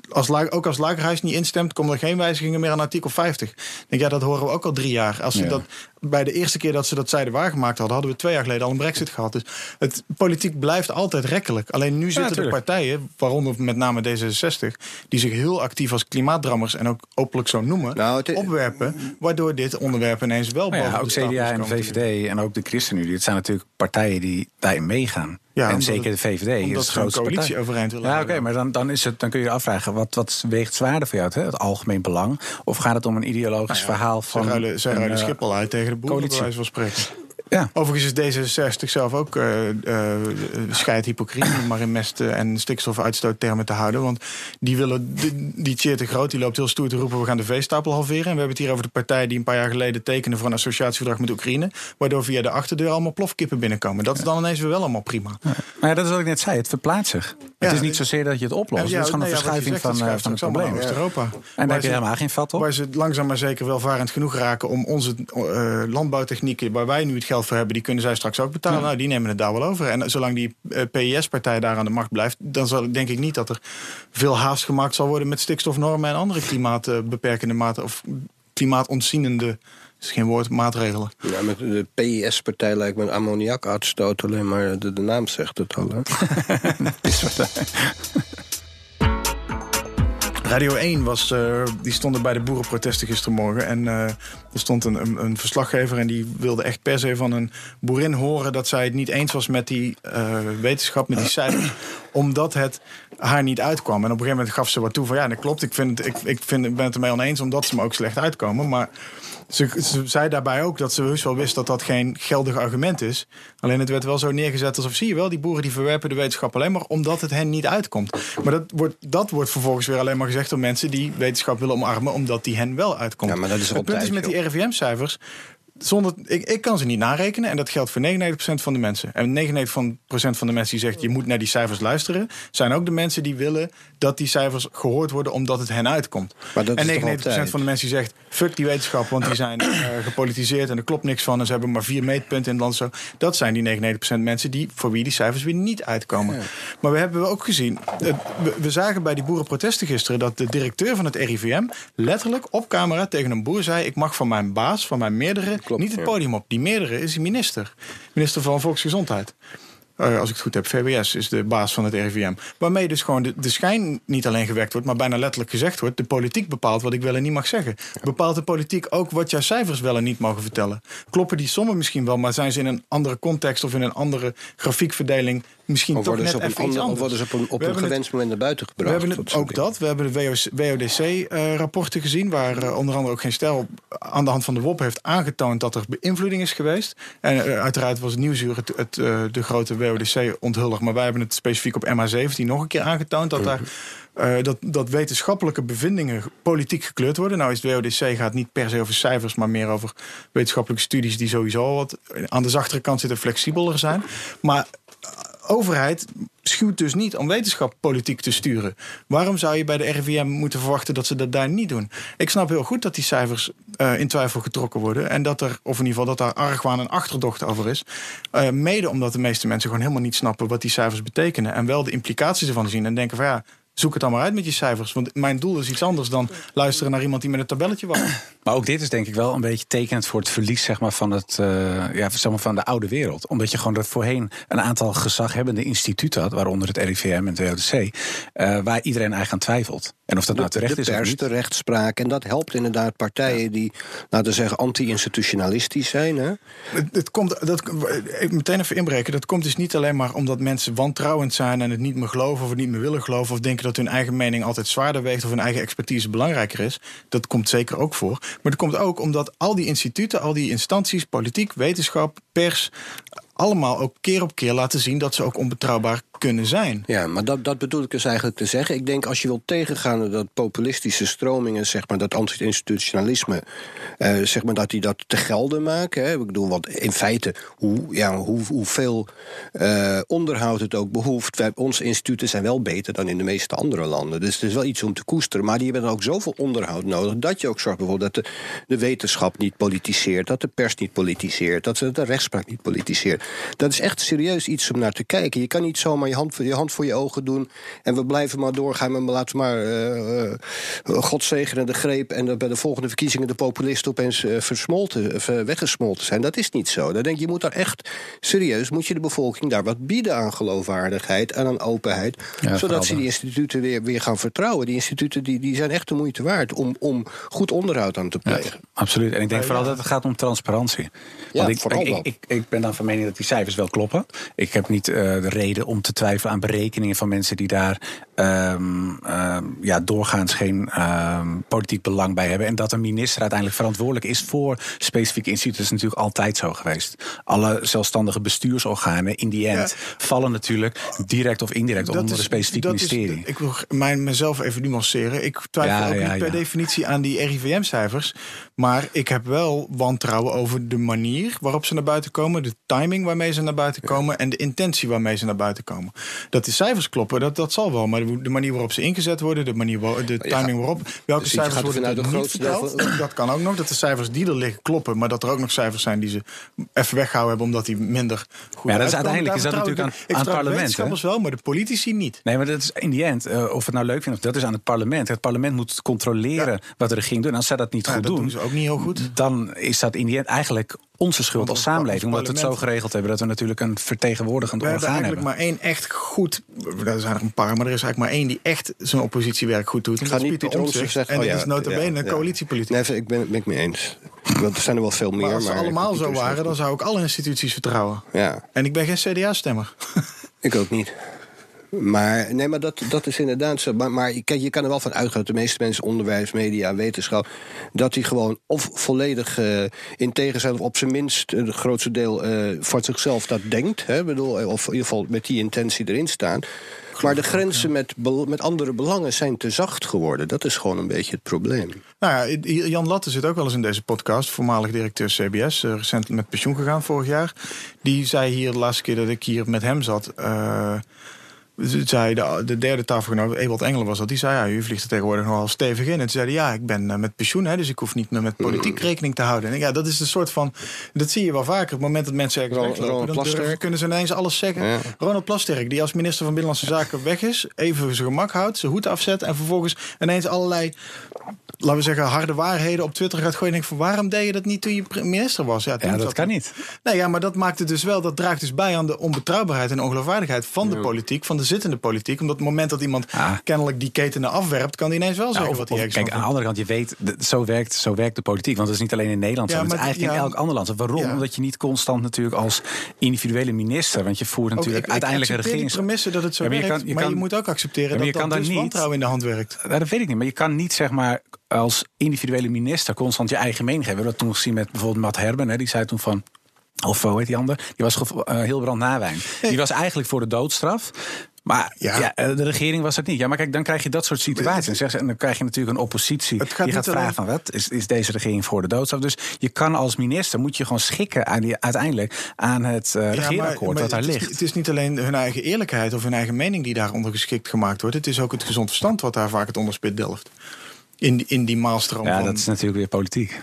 als, ook als Lagerhuis niet instemt, komen er geen wijzigingen meer aan artikel 50. Ik denk, ja, dat horen we ook al drie jaar. Als ze dat bij de eerste keer dat ze dat zeiden waargemaakt hadden, hadden we twee jaar geleden al een brexit gehad. Dus het politiek blijft altijd rekkelijk. Alleen nu zitten er partijen, waaronder met name D66, die zich heel actief als klimaatdrammers en ook openlijk zo noemen, nou, opwerpen, waardoor dit onderwerp ineens wel boven ja, ook CDA en de VVD en ook de ChristenUnie. Het zijn natuurlijk partijen die daarin meegaan. Ja, en zeker de VVD omdat is de grootste coalitie partij. overeind willen Ja, oké, maar dan, dan, is het, dan kun je je afvragen... wat, wat weegt zwaarder voor jou? Het, het algemeen belang? Of gaat het om een ideologisch nou verhaal van... Zij ruilen, zij ruilen uh, Schiphol uit tegen de boeren, coalitie. bij wijze van spreken. Ja. Overigens is D66 zelf ook uh, uh, scheid hypocriet, om *clears throat* maar in mest en stikstofuitstoottermen te houden. Want die willen, die, die Tjeerd Groot, die loopt heel stoer te roepen, we gaan de veestapel halveren. En we hebben het hier over de partij die een paar jaar geleden tekende voor een associatieverdrag met Oekraïne. Waardoor via de achterdeur allemaal plofkippen binnenkomen. Dat is dan ineens weer wel allemaal prima. Ja. Maar ja, dat is wat ik net zei, het verplaatst zich. Ja, het is niet zozeer dat je het oplost. Het is gewoon een verschuiving van, het, van het probleem. Oost-Europa. En daar heb je helemaal geen vat op. Waar ze langzaam maar zeker welvarend genoeg raken om onze uh, landbouwtechnieken, waar wij nu het geld hebben, die kunnen zij straks ook betalen. Nou, die nemen het daar wel over. En zolang die uh, PIS-partij daar aan de macht blijft, dan zal, denk ik niet dat er veel haast gemaakt zal worden met stikstofnormen en andere klimaatbeperkende maten of klimaatontzienende is geen woord, maatregelen. Ja, met de PIS-partij lijkt me een ammoniakuitstoot alleen maar de, de naam zegt het al. *laughs* *laughs* Radio 1 was, uh, die stonden bij de boerenprotesten gistermorgen. En uh, er stond een, een, een, verslaggever en die wilde echt per se van een boerin horen dat zij het niet eens was met die uh, wetenschap, met die *clears throat* cijfers. omdat het haar niet uitkwam. En op een gegeven moment gaf ze wat toe van ja, dat klopt. Ik, vind, ik, ik vind, ik ben het ermee oneens omdat ze me ook slecht uitkomen. Maar ze, ze, zei daarbij ook dat ze heus wel wist dat dat geen geldig argument is. Alleen het werd wel zo neergezet alsof, zie je wel, die boeren die verwerpen de wetenschap alleen maar omdat het hen niet uitkomt. Maar dat wordt, dat wordt vervolgens weer alleen maar gezegd door mensen die wetenschap willen omarmen omdat die hen wel uitkomt. Ja, maar dat is het punt is met die RIVM-cijfers, zonder, ik, ik kan ze niet narekenen en dat geldt voor 99% van de mensen. En 99% van de mensen die zegt je moet naar die cijfers luisteren, zijn ook de mensen die willen dat die cijfers gehoord worden omdat het hen uitkomt. en 99% van de mensen die zegt fuck die wetenschap, want die zijn uh, gepolitiseerd en er klopt niks van en ze hebben maar vier meetpunten in het land. Zo. Dat zijn die 99% mensen die, voor wie die cijfers weer niet uitkomen. Maar we hebben ook gezien, we, we zagen bij die boerenprotesten gisteren dat de directeur van het RIVM letterlijk op camera tegen een boer zei: Ik mag van mijn baas, van mijn meerdere niet het podium op. Die meerdere is de minister. Minister van Volksgezondheid. Uh, als ik het goed heb, VWS is de baas van het RIVM. Waarmee dus gewoon de, de, schijn niet alleen gewekt wordt, maar bijna letterlijk gezegd wordt: de politiek bepaalt wat ik wel en niet mag zeggen. Bepaalt de politiek ook wat jouw cijfers wel en niet mogen vertellen? Kloppen die sommen misschien wel, maar zijn ze in een andere context of in een andere grafiekverdeling misschien of toch net even iets anders? Of worden ze op een, op een gewenst moment naar buiten We gebracht? hebben het, ook dat. We hebben de WODC-rapporten gezien, waar uh, onder andere ook geen stijl aan de hand van de WOP heeft aangetoond dat er beïnvloeding is geweest. En uiteraard was het Nieuwsuur het, het, de grote WODC onthullig, maar wij hebben het specifiek op MH17 nog een keer aangetoond dat daar. Uh, dat, dat wetenschappelijke bevindingen politiek gekleurd worden. Nou is het WODC gaat niet per se over cijfers, maar meer over wetenschappelijke studies die sowieso wat aan de zachtere kant zitten, flexibeler zijn. Maar overheid schuwt dus niet om wetenschap politiek te sturen. Waarom zou je bij de RIVM moeten verwachten dat ze dat daar niet doen? Ik snap heel goed dat die cijfers uh, in twijfel getrokken worden. En dat er, of in ieder geval dat daar argwaan en achterdocht over is. Uh, mede omdat de meeste mensen gewoon helemaal niet snappen wat die cijfers betekenen. En wel de implicaties ervan zien. En denken van ja, zoek het dan maar uit met je cijfers. Want mijn doel is iets anders dan luisteren naar iemand die met een tabelletje wacht. *clears throat* Maar ook dit is denk ik wel een beetje tekenend voor het verlies zeg maar, van, het, uh, ja, zeg maar, van de oude wereld. Omdat je gewoon er voorheen een aantal gezaghebbende instituten had, waaronder het RIVM en het WODC, uh, waar iedereen eigenlijk aan twijfelt. En of dat nou terecht de is pers, of niet. de rechtspraak. En dat helpt inderdaad partijen ja. die, laten we zeggen, anti-institutionalistisch zijn. Hè? Het, het komt, dat, ik meteen even inbreken. Dat komt dus niet alleen maar omdat mensen wantrouwend zijn en het niet meer geloven of het niet meer willen geloven. Of denken dat hun eigen mening altijd zwaarder weegt of hun eigen expertise belangrijker is. Dat komt zeker ook voor. Maar dat komt ook omdat al die instituten, al die instanties, politiek, wetenschap, pers, allemaal ook keer op keer laten zien dat ze ook onbetrouwbaar kunnen zijn. Ja, maar dat, dat bedoel ik dus eigenlijk te zeggen. Ik denk als je wilt tegengaan dat populistische stromingen, zeg maar, dat anti-institutionalisme, eh, zeg maar, dat die dat te gelden maken. Hè. Ik bedoel, want in feite, hoe, ja, hoe, hoeveel uh, onderhoud het ook behoeft. Wij, onze instituten zijn wel beter dan in de meeste andere landen. Dus het is wel iets om te koesteren. Maar die hebben dan ook zoveel onderhoud nodig dat je ook zorgt bijvoorbeeld dat de, de wetenschap niet politiseert, dat de pers niet politiseert, dat de rechtspraak niet politiseert. Dat is echt serieus iets om naar te kijken. Je kan niet zomaar je hand, je hand voor je ogen doen en we blijven maar doorgaan en laten maar uh, God zegenen de greep en dat bij de volgende verkiezingen de populisten opeens uh, versmolten, weggesmolten zijn. Dat is niet zo. Dan denk je, je moet daar echt serieus, moet je de bevolking daar wat bieden aan geloofwaardigheid en aan openheid, ja, zodat ze die instituten weer, weer gaan vertrouwen. Die instituten die, die zijn echt de moeite waard om, om goed onderhoud aan te plegen. Ja, absoluut. En ik denk vooral dat het gaat om transparantie. Want ik, ik, ik, ik, ik ben dan van mening dat die cijfers wel kloppen. Ik heb niet uh, de reden om te twijfelen aan berekeningen van mensen die daar ehm, ehm, ja, doorgaans geen ehm, politiek belang bij hebben. En dat een minister uiteindelijk verantwoordelijk is voor specifieke instituten. is natuurlijk altijd zo geweest. Alle zelfstandige bestuursorganen in die end vallen natuurlijk direct of indirect onder een specifiek ministerie. ik wil mijn, mezelf even nuanceren. Ik twijfel ook niet per definitie aan die RIVM-cijfers. Maar ik heb wel wantrouwen over de manier waarop ze naar buiten komen, de timing waarmee ze naar buiten komen en de intentie waarmee ze naar buiten komen. Dat die cijfers kloppen, dat, dat zal wel. Maar de manier waarop ze ingezet worden, de, manier waar, de timing waarop, welke dus cijfers worden er niet verteld, dat kan ook nog. Dat de cijfers die er liggen kloppen, maar dat er ook nog cijfers zijn die ze even weghouden hebben omdat die minder goed Ja, dat is uiteindelijk is dat natuurlijk aan, aan het parlement. Ik wel, maar de politici niet. Nee, maar dat is in die end, uh, of het nou leuk vindt of dat is aan het parlement. Het parlement moet controleren wat de regering doet. En als zij dat niet goed doen, doen ze ook niet heel goed. Dan is dat in die end eigenlijk onze schuld als samenleving. Omdat we het zo geregeld hebben dat we natuurlijk een vertegenwoordigend orgaan hebben. Er is eigenlijk maar één echt goed. Er zijn er een paar, maar er is eigenlijk maar één die echt zijn oppositiewerk goed doet. En dat is Pieter Omtzigt. En oh, dat is nota bene een coalitiepolitiek. Nee, ik ben, ben ik mee eens. Want er zijn er wel veel meer. Maar als ze allemaal zo waren, dan zou ik alle instituties vertrouwen. Ja. En ik ben geen CDA-stemmer. *laughs* Ik ook niet. Maar, nee, maar dat, dat is inderdaad zo. Maar, maar je, je kan er wel van uitgaan dat de meeste mensen, onderwijs, media, wetenschap, dat die gewoon of volledig uh, integer zijn, of op zijn minst het grootste deel uh, voor zichzelf dat denkt. Hè, bedoel, of in ieder geval met die intentie erin staan. Maar de grenzen met, met andere belangen zijn te zacht geworden. Dat is gewoon een beetje het probleem. Nou ja, Jan Latte zit ook wel eens in deze podcast. Voormalig directeur CBS, uh, recent met pensioen gegaan vorig jaar. Die zei hier de laatste keer dat ik hier met hem zat zei de, de derde tafelgenoot, Ewald Engelen was dat, die zei: Ja, u vliegt er tegenwoordig nogal stevig in. En toen zei hij: Ja, ik ben uh, met pensioen, hè, dus ik hoef niet meer met politiek rekening te houden. En ja, dat is een soort van. Dat zie je wel vaker. Op het moment dat mensen ergens Ronald, dan durven, kunnen ze ineens alles zeggen. Ronald Plasterk, die als minister van Binnenlandse Zaken weg is, even zijn gemak houdt, zijn hoed afzet en vervolgens ineens allerlei laten we zeggen, harde waarheden op Twitter gaat gooien. En ik van waarom deed je dat niet toen je minister was? Ja, ja dat, kan niet. Nee, ja, maar dat maakt het dus wel, dat draagt dus bij aan de onbetrouwbaarheid en ongeloofwaardigheid van de politiek, van de zittende politiek. Omdat het moment dat iemand kennelijk die ketenen afwerpt, kan hij ineens wel zeggen wat hij heeft. Kijk, aan de andere kant, je weet, zo werkt, zo werkt de politiek. Want het is niet alleen in Nederland zo, het is eigenlijk in elk ander land. Waarom? Omdat je niet constant natuurlijk als individuele minister, want je voert natuurlijk uiteindelijk een regering. Ik premisse dat het zo werkt, maar je, kan, maar je moet ook accepteren dat je dat dus wantrouwen in de hand werkt. dat weet ik niet, maar je kan niet zeg maar als individuele minister constant je eigen mening geven. We hebben dat toen gezien met bijvoorbeeld Matt Herben. Hè, die zei toen van. Of hoe heet die ander? Die was uh, heel brand nawijn. Die was eigenlijk voor de doodstraf. Maar ja. Eh, de regering was het niet. Ja, maar kijk, dan krijg je dat soort situaties. En dan krijg je natuurlijk een oppositie die gaat vragen van wat is, is deze regering voor de doodstraf. Dus je kan als minister moet je gewoon schikken aan die, uiteindelijk aan het uh, regeerakkoord wat daar ligt. Het is niet alleen hun eigen eerlijkheid of hun eigen mening die daaronder geschikt gemaakt wordt. Het is ook het gezond verstand wat daar vaak het onderspit delft in, in die maalstroom. Ja, dat is natuurlijk weer politiek.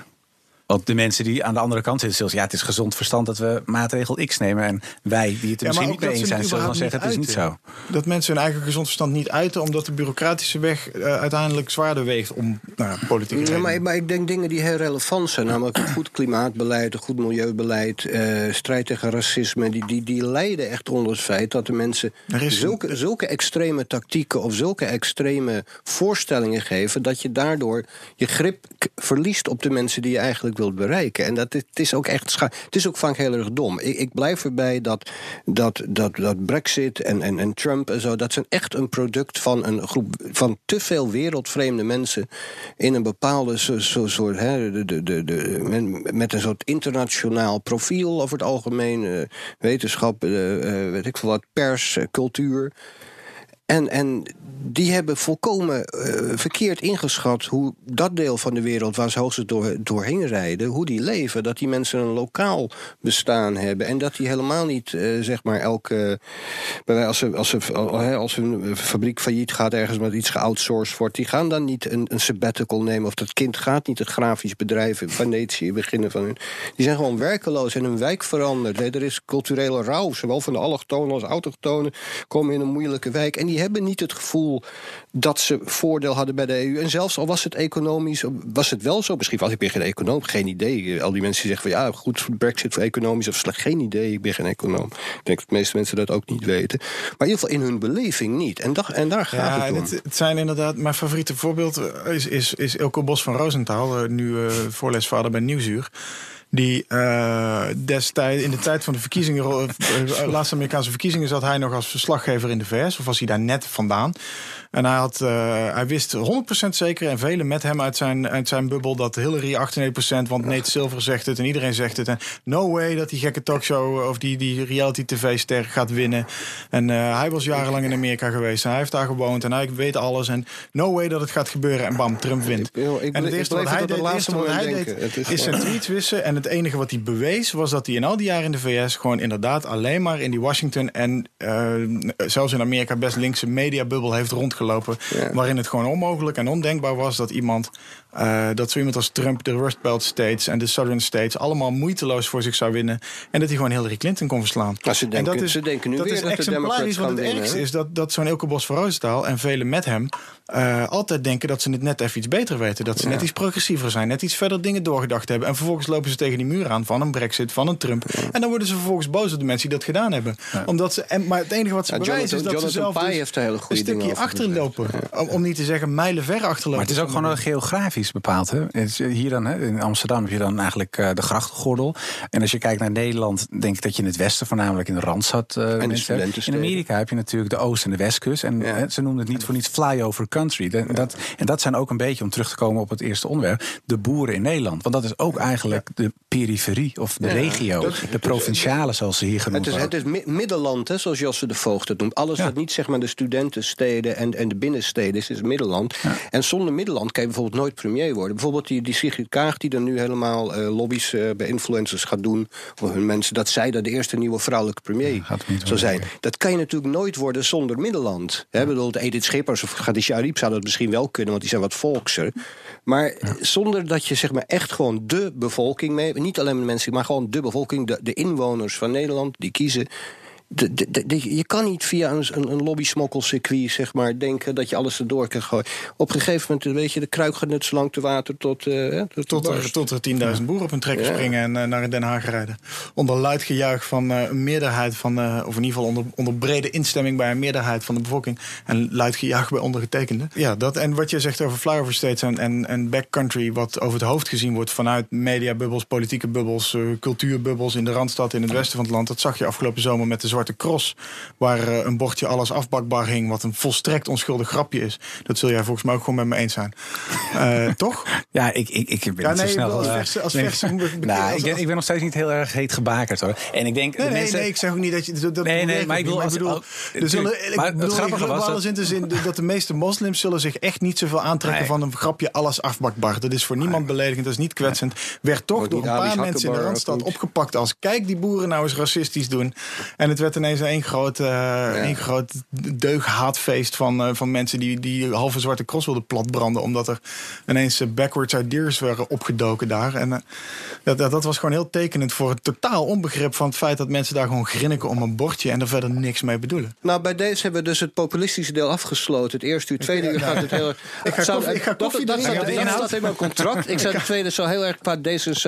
Want de mensen die aan de andere kant zitten, zullen ja, het is gezond verstand dat we maatregel X nemen. En wij, die het er misschien niet mee eens zijn, zullen dan zeggen: het is niet zo. Dat mensen hun eigen gezond verstand niet uiten, omdat de bureaucratische weg uh, uiteindelijk zwaarder weegt om nou, politiek ja, maar, maar, ik denk dingen die heel relevant zijn, namelijk een goed klimaatbeleid, een goed milieubeleid, uh, strijd tegen racisme, die, die, die leiden echt onder het feit dat de mensen zulke, zulke extreme tactieken of zulke extreme voorstellingen geven, dat je daardoor je grip verliest op de mensen die je eigenlijk wilt bereiken. En dat het is ook echt scha Het is ook vaak heel erg dom. Ik, ik blijf erbij dat, dat, dat, dat Brexit en, en, en Trump en zo, dat zijn echt een product van een groep van te veel wereldvreemde mensen in een bepaalde soort, hè, de, de, de, de, met een soort internationaal profiel over het algemeen, uh, wetenschap, uh, uh, weet ik veel wat, pers, cultuur. En, en die hebben volkomen uh, verkeerd ingeschat hoe dat deel van de wereld waar ze hoogstens door, doorheen rijden, hoe die leven. Dat die mensen een lokaal bestaan hebben. En dat die helemaal niet, uh, zeg maar, elke. Uh, als, ze, als, ze, als een fabriek failliet gaat, ergens met iets geoutsourced wordt, die gaan dan niet een, een sabbatical nemen. Of dat kind gaat niet het grafisch bedrijf in Venetië beginnen van hun. Die zijn gewoon werkeloos en hun wijk veranderd. Er is culturele rouw, zowel van de allochtonen als autochtonen komen in een moeilijke wijk. En die hebben niet het gevoel dat ze voordeel hadden bij de EU. En zelfs al was het economisch, was het wel zo. Misschien was ik ben geen econoom, geen idee. Al die mensen die zeggen van ja, goed, Brexit voor economisch of slecht, geen idee. Ik ben geen econoom. Ik denk dat de meeste mensen dat ook niet weten. Maar in ieder geval in hun beleving niet. En, dag, en daar gaat het om. Het, het, zijn inderdaad, mijn favoriete voorbeeld is, is, is Elko Bos van Roosentaal, nu uh, voorlesvader bij Nieuwsuur Die uh, destijds, in de tijd van de verkiezingen, uh, laatste Amerikaanse verkiezingen, zat hij nog als verslaggever in de VS. Of was hij daar net vandaan? En hij, had, uh, hij wist 100% zeker, en velen met hem uit zijn, uit zijn bubbel, dat Hillary 98%, want Nate Silver zegt het en iedereen zegt het. En no way dat die gekke talkshow of die, die reality tv-ster gaat winnen. En uh, hij was jarenlang in Amerika geweest en hij heeft daar gewoond en hij weet alles. En no way dat het gaat gebeuren en bam, Trump wint. Ik, ik, en het eerste wat hij deed, wat hij deed is, zijn tweets wissen. En het enige wat hij bewees was dat hij in al die jaren in de VS gewoon inderdaad alleen maar in die Washington en uh, zelfs in Amerika best linkse mediabubbel heeft rondgelopen gelopen. Waarin het gewoon onmogelijk en ondenkbaar was dat iemand, uh, dat zo iemand als Trump de Rust Belt States en de Southern States allemaal moeiteloos voor zich zou winnen. En dat hij gewoon Hillary Clinton kon verslaan. Nou, ze denken, en dat is, ze denken nu dat weer is dat exemplarisch, want het ergste is dat, dat zo'n Ilke Bos van en velen met hem uh, altijd denken dat ze het net even iets beter weten. Dat ze net iets progressiever zijn, net iets verder dingen doorgedacht hebben. En vervolgens lopen ze tegen die muur aan van een brexit, van een Trump. En dan worden ze vervolgens boos op de mensen die dat gedaan hebben. Omdat ze, en, maar het enige wat ze Ja, bewijzen is dat Jonathan ze zelf dus heeft er hele een goede stukje achterlopen. Om, om niet te zeggen mijlenver achterlopen. Maar het is ook gewoon een geografisch bepaald. Hè? Het is Hier dan, hè, in Amsterdam heb je dan eigenlijk uh, de grachtgordel. En als je kijkt naar Nederland, denk ik dat je in het westen voornamelijk in de Randstad uh, de mensen hebt. In. Amerika heb je natuurlijk de oost- en de westkust. En Ja. hè, ze noemen het niet voor niets flyover country. De- dat, en dat zijn ook een beetje, om terug te komen op het eerste onderwerp, de boeren in Nederland. Want dat is ook eigenlijk de periferie of de regio. dat- de provinciale, zoals ze hier genoemd Het is, worden. het is mi- middenland, hè, zoals Josse de Voogd het noemt. Alles wat niet zeg maar, de studentensteden en, en de binnensteden is, is middenland. En zonder middenland kan je bijvoorbeeld nooit premier worden. Bijvoorbeeld die, die Sigrid Kaag, die dan nu helemaal eh, lobby's eh, bij influencers gaat doen. Voor hun mensen, dat zij dan de eerste nieuwe vrouwelijke premier niet zou worden, zijn. Dat kan je natuurlijk nooit worden zonder middenland. Hè, bedoel, Edith Schippers of Khadija Ariep zou dat misschien wel kunnen, want die zijn wat volkser. Maar zonder dat je zeg maar echt gewoon de bevolking mee, niet alleen de mensen, maar gewoon de bevolking, de, de inwoners van Nederland, die kiezen. De, de, de- de- je kan niet via een, een, een lobby-smokkelcircuit zeg maar, denken dat je alles erdoor kan gooien. Op een gegeven moment, weet je, de kruik gaat net zo lang te water tot. eh, tot, Tot er, tot er 10.000 boeren op hun trekker Ja. springen en eh, naar Den Haag rijden. Onder luid gejuich van eh, een meerderheid van, of in ieder geval onder, onder brede instemming bij een meerderheid van de bevolking. En luid gejuich bij ondergetekenden. Ja, dat en wat je zegt over flyover states en, en, en backcountry, wat over het hoofd gezien wordt vanuit mediabubbels, politieke bubbels, cultuurbubbels in de randstad in het westen van het land. Dat zag je afgelopen zomer met de Zwarte Cross, waar eh, een bordje alles afbakbaar hing, wat een volstrekt onschuldig grapje is. Dat zul jij volgens mij ook gewoon met me eens zijn. Eh, *laughs* toch? Ja, ik, ik, ik ben Ja, niet zo snel. als eh, verse- als nee. verse- be- *laughs* nou, als- ik, ben, ik ben nog steeds niet heel erg heet gebakerd hoor. En ik denk, Nee, de nee, mensen, nee, ik zeg ook niet dat je. Dat, dat Nee, nee, maar ik bedoel, als- er zullen, tuurlijk. ik Maar het bedoel in grappige was dat- zin te zin dat de meeste moslims zullen zich echt niet zoveel aantrekken van een grapje alles afbakbar. Dat is voor niemand beledigend, dat is niet kwetsend. Werd toch door een paar mensen in de Randstad opgepakt als kijk die boeren nou eens racistisch doen. En het werd ineens één groot, eh één groot deughaatfeest van, eh, van mensen die, die halve zwarte cross wilden platbranden. Omdat er ineens eh, backwards ideas werden opgedoken daar. En eh, dat, dat, dat was gewoon heel tekenend voor het totaal onbegrip van het feit dat mensen daar gewoon grinniken om een bordje en er verder niks mee bedoelen. Nou, bij deze hebben we dus het populistische deel afgesloten. Het eerste uur, tweede uur gaat het heel erg. Ik ga Zou- koffie- ik ga dat- koffie dat, Ja, dat inhoud. staat in mijn contract. Ik zei de tweede zo heel erg qua D66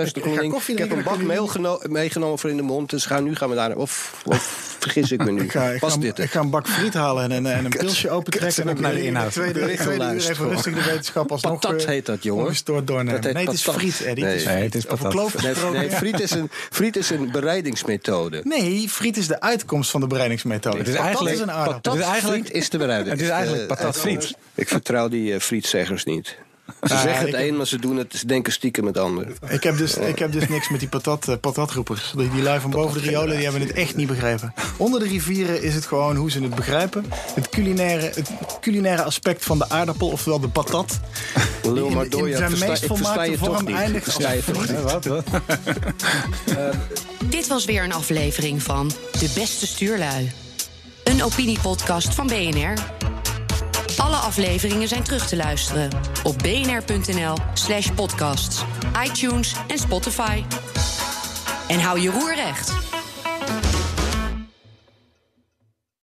Ik Ik heb een bak mail meegenomen voor in de mond. Dus nu gaan we daar. Of, of vergis ik me nu? *laughs* Ik ga, ik, ga, dit ik ga een bak friet halen en, een- en een pilsje opentrekken. En dan naar de inhoud. Tweede, tweede uur even Luisteren. rustig de wetenschap alsnog Patat eh, heet dat, jongen. ongestoord doornemen. Dat heet nee, het is patat. friet, Eddie. Nee. Het is Nee, friet. het is Over patat. Nee, friet, is een, friet is een bereidingsmethode. Nee, friet is de uitkomst van de bereidingsmethode. Het is Patat eigenlijk- is een aardappel. Patat Het is eigenlijk- friet is de bereiding. Het is eigenlijk Eh, patat eh, friet. Ik vertrouw die eh, frietzeggers niet. Ze Ah, zeggen het heb- een, maar ze doen het. Ze denken stiekem het ander. Ik heb, dus, ik heb dus niks met die patat, eh, patatroepers. Die, die lui van boven de riolen die hebben het echt niet begrepen. Onder de rivieren is het gewoon hoe ze het begrijpen. Het culinaire, het culinaire aspect van de aardappel, oftewel de patat. Lul maar door, in ja, zijn meest volmaakte je toch vorm niet. eindigt Ik versta je toch friet. niet. Wat, wat? Dit was weer een aflevering van De Beste Stuurlui. Een opiniepodcast van BNR. Alle afleveringen zijn terug te luisteren op bnr.nl slash podcasts, iTunes en Spotify. En hou je roer recht.